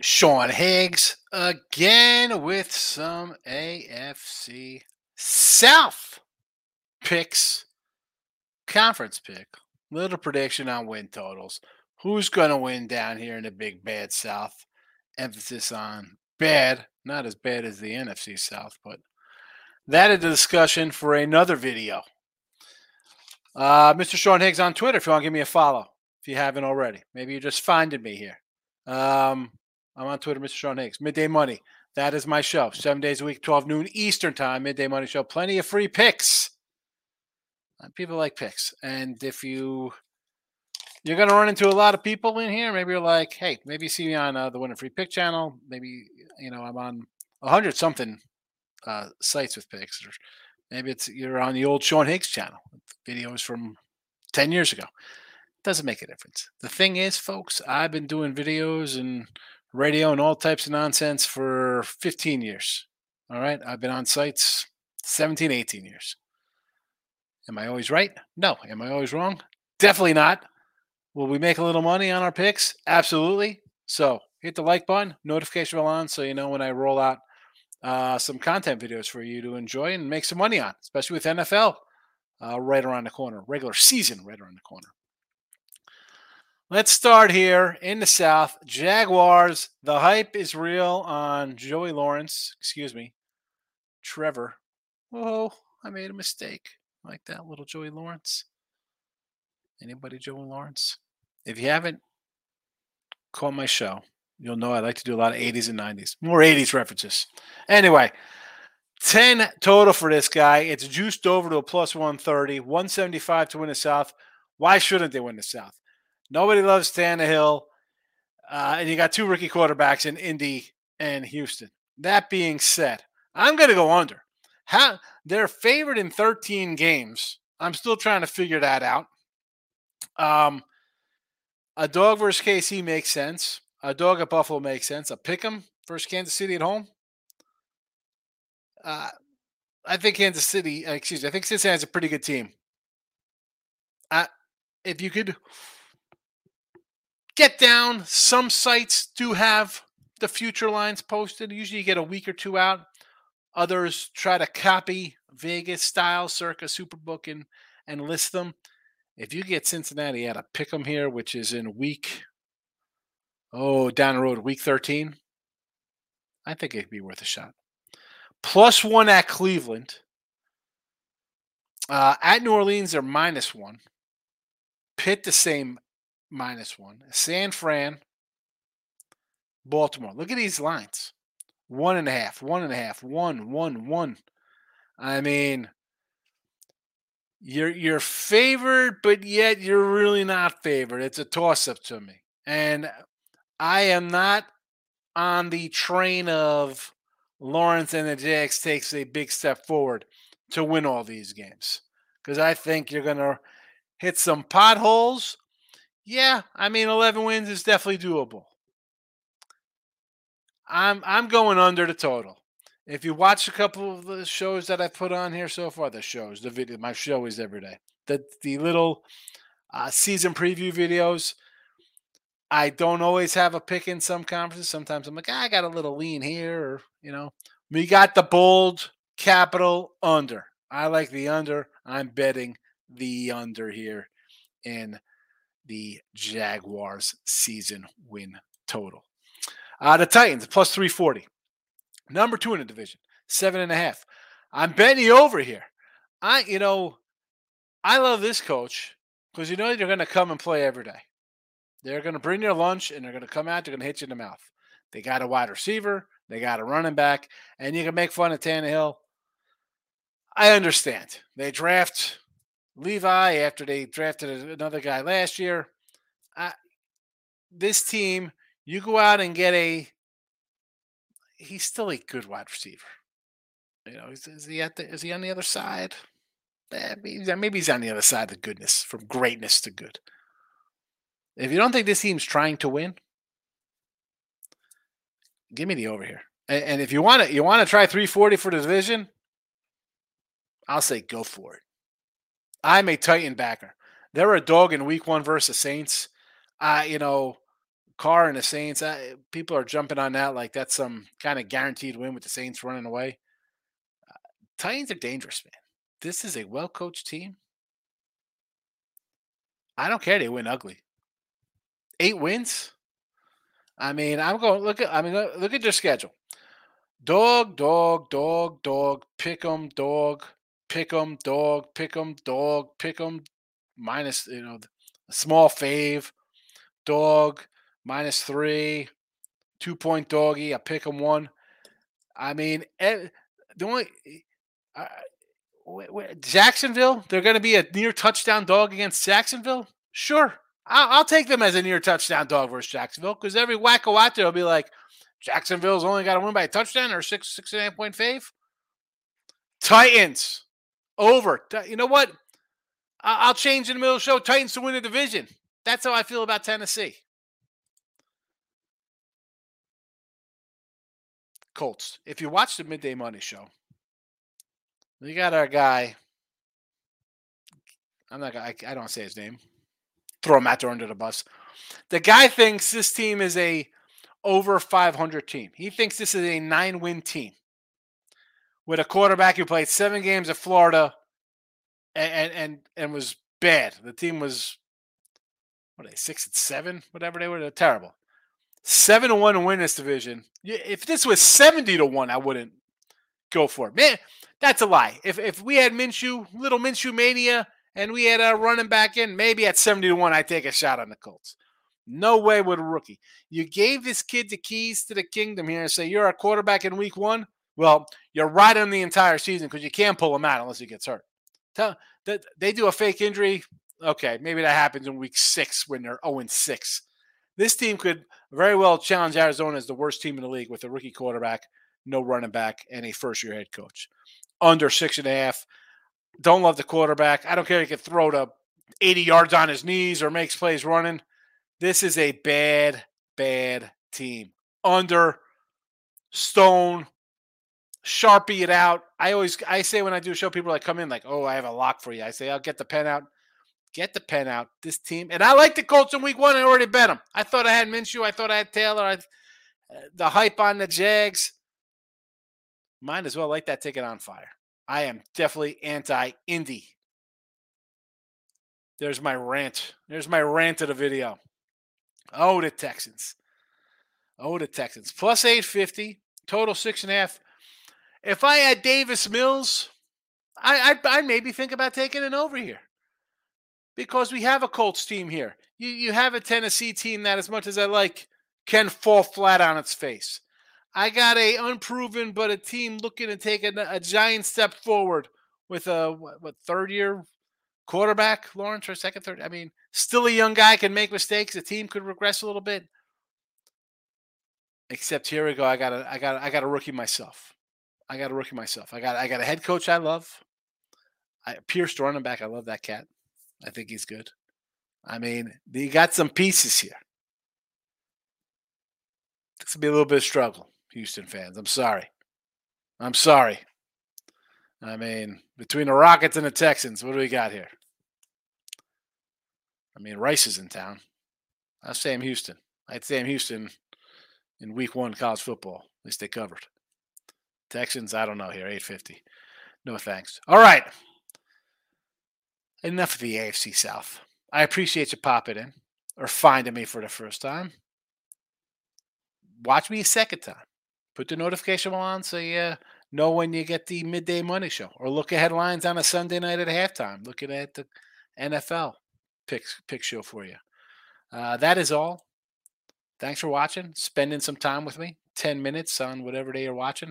Sean Higgs again with some AFC South picks, conference pick, little prediction on win totals. Who's going to win down here in the big bad South? Emphasis on bad, not as bad as the NFC South, but that is a discussion for another video. Uh, Mr. Sean Higgs on Twitter if you want to give me a follow, if you haven't already. Maybe you're just finding me here. Um, I'm on Twitter, Mr. Sean Higgs. Midday Money. That is my show. Seven days a week, 12 noon Eastern time. Midday Money Show. Plenty of free picks. Uh, people like picks. And if you you're going to run into a lot of people in here. Maybe you're like, hey, maybe you see me on uh, the Winning Free Pick channel. Maybe you know I'm on a hundred something uh, sites with picks. Or maybe it's you're on the old Sean Higgs channel, videos from ten years ago. Doesn't make a difference. The thing is, folks, I've been doing videos and radio and all types of nonsense for 15 years. All right. I've been on sites 17, 18 years. Am I always right? No. Am I always wrong? Definitely not. Will we make a little money on our picks? Absolutely. So hit the like button, notification bell on, so you know when I roll out uh, some content videos for you to enjoy and make some money on, especially with NFL uh, right around the corner, regular season right around the corner. Let's start here in the South. Jaguars. The hype is real on Joey Lawrence. Excuse me, Trevor. Oh, I made a mistake. Like that little Joey Lawrence. Anybody Joey Lawrence? If you haven't caught my show, you'll know I like to do a lot of 80s and 90s. More 80s references. Anyway, 10 total for this guy. It's juiced over to a plus 130, 175 to win the South. Why shouldn't they win the South? Nobody loves Tannehill. Uh, and you got two rookie quarterbacks in Indy and Houston. That being said, I'm going to go under. How they're favored in 13 games. I'm still trying to figure that out. Um, a dog versus KC makes sense. A dog at Buffalo makes sense. A pick 'em versus Kansas City at home. Uh, I think Kansas City, uh, excuse me, I think Cincinnati has a pretty good team. Uh, if you could get down. Some sites do have the future lines posted. Usually you get a week or two out. Others try to copy Vegas style circa Superbook and, and list them. If you get Cincinnati at a pick them here, which is in week, oh, down the road, week 13, I think it'd be worth a shot. Plus one at Cleveland. Uh, at New Orleans, they're minus one. Pitt the same minus one. San Fran, Baltimore. Look at these lines. One and a half, one and a half, one, one, one. I mean, you're you're favored, but yet you're really not favored. It's a toss-up to me. And I am not on the train of Lawrence and the Jags takes a big step forward to win all these games. Because I think you're gonna hit some potholes yeah, I mean, 11 wins is definitely doable. I'm I'm going under the total. If you watch a couple of the shows that I put on here so far, the shows, the video, my show is every day. The the little uh, season preview videos. I don't always have a pick in some conferences. Sometimes I'm like, ah, I got a little lean here, or you know, we got the bold capital under. I like the under. I'm betting the under here in the Jaguars season win total. Uh, the Titans plus 340. Number two in the division, seven and a half. I'm you over here. I, you know, I love this coach because you know they're going to come and play every day. They're going to bring their lunch and they're going to come out. They're going to hit you in the mouth. They got a wide receiver. They got a running back, and you can make fun of Tannehill. I understand. They draft Levi after they drafted another guy last year. I, this team, you go out and get a. He's still a good wide receiver. You know, is, is he at the? Is he on the other side? Eh, maybe he's on the other side of goodness, from greatness to good. If you don't think this team's trying to win, give me the over here. And, and if you want to, you want to try 340 for the division, I'll say go for it. I'm a Titan backer. They're a dog in week one versus Saints. Uh, you know, Carr and the Saints. I, people are jumping on that like that's some kind of guaranteed win with the Saints running away. Uh, Titans are dangerous, man. This is a well coached team. I don't care. They win ugly. Eight wins. I mean, I'm going look at. I mean, look at their schedule. Dog, dog, dog, dog. Pick 'em, dog. Pick 'em, dog. Pick 'em, dog. Pick 'em. Minus, you know, small fave. Dog minus three. Two point doggy. I pick 'em one. I mean, the only. Uh, Jacksonville, they're going to be a near touchdown dog against Jacksonville. Sure, I'll, I'll take them as a near touchdown dog versus Jacksonville because every wacko out there will be like, Jacksonville's only got to win by a touchdown or six six and a half point fave. Titans over. You know what? I'll change in the middle of the show. Titans to win the division. That's how I feel about Tennessee. Colts. If you watch the midday money show, we got our guy. I'm not. I, I don't say his name. Throw him out there under the bus. The guy thinks this team is a over 500 team. He thinks this is a nine win team with a quarterback who played seven games at Florida and and and was bad. The team was what are they six and seven, whatever they were. They're terrible. Seven to one to win this division. If this was seventy to one, I wouldn't go for it. Man, that's a lie. If if we had Minshew, little Minshew mania, and we had a running back in, maybe at 70 to 1, I'd take a shot on the Colts. No way with a rookie. You gave this kid the keys to the kingdom here and say you're a quarterback in week one. Well, you're right on the entire season because you can't pull him out unless he gets hurt. They do a fake injury. Okay, maybe that happens in week six when they're 0 6. This team could very well challenge Arizona as the worst team in the league with a rookie quarterback, no running back, and a first year head coach under six and a half. Don't love the quarterback. I don't care if he can throw to 80 yards on his knees or makes plays running. This is a bad, bad team. Under Stone, Sharpie it out. I always I say when I do a show, people like come in like, oh, I have a lock for you. I say, I'll get the pen out. Get the pen out. This team, and I like the Colts in week one. I already bet them. I thought I had Minshew. I thought I had Taylor. I, the hype on the Jags. Might as well light that ticket on fire. I am definitely anti Indy. There's my rant. There's my rant of the video. Oh, the Texans. Oh, the Texans. Plus 850, total six and a half. If I had Davis Mills, I, I, I maybe think about taking it over here because we have a Colts team here. You, you have a Tennessee team that, as much as I like, can fall flat on its face. I got a unproven but a team looking to take a, a giant step forward with a what, what, third year quarterback, Lawrence, or second, third. I mean, still a young guy can make mistakes. The team could regress a little bit. Except here we go. I got a I got I got a rookie myself. I got a rookie myself. I got I got a head coach I love. I Pierce running back. I love that cat. I think he's good. I mean, you got some pieces here. This will be a little bit of struggle. Houston fans. I'm sorry. I'm sorry. I mean, between the Rockets and the Texans, what do we got here? I mean, Rice is in town. I'd say I'm Houston. I'd say I'm Houston in week one college football. At least they covered. Texans, I don't know here, 850. No thanks. All right. Enough of the AFC South. I appreciate you popping in or finding me for the first time. Watch me a second time. Put the notification on so you know when you get the midday money show, or look at headlines on a Sunday night at halftime, looking at the NFL pick pick show for you. Uh, that is all. Thanks for watching, spending some time with me. Ten minutes on whatever day you're watching.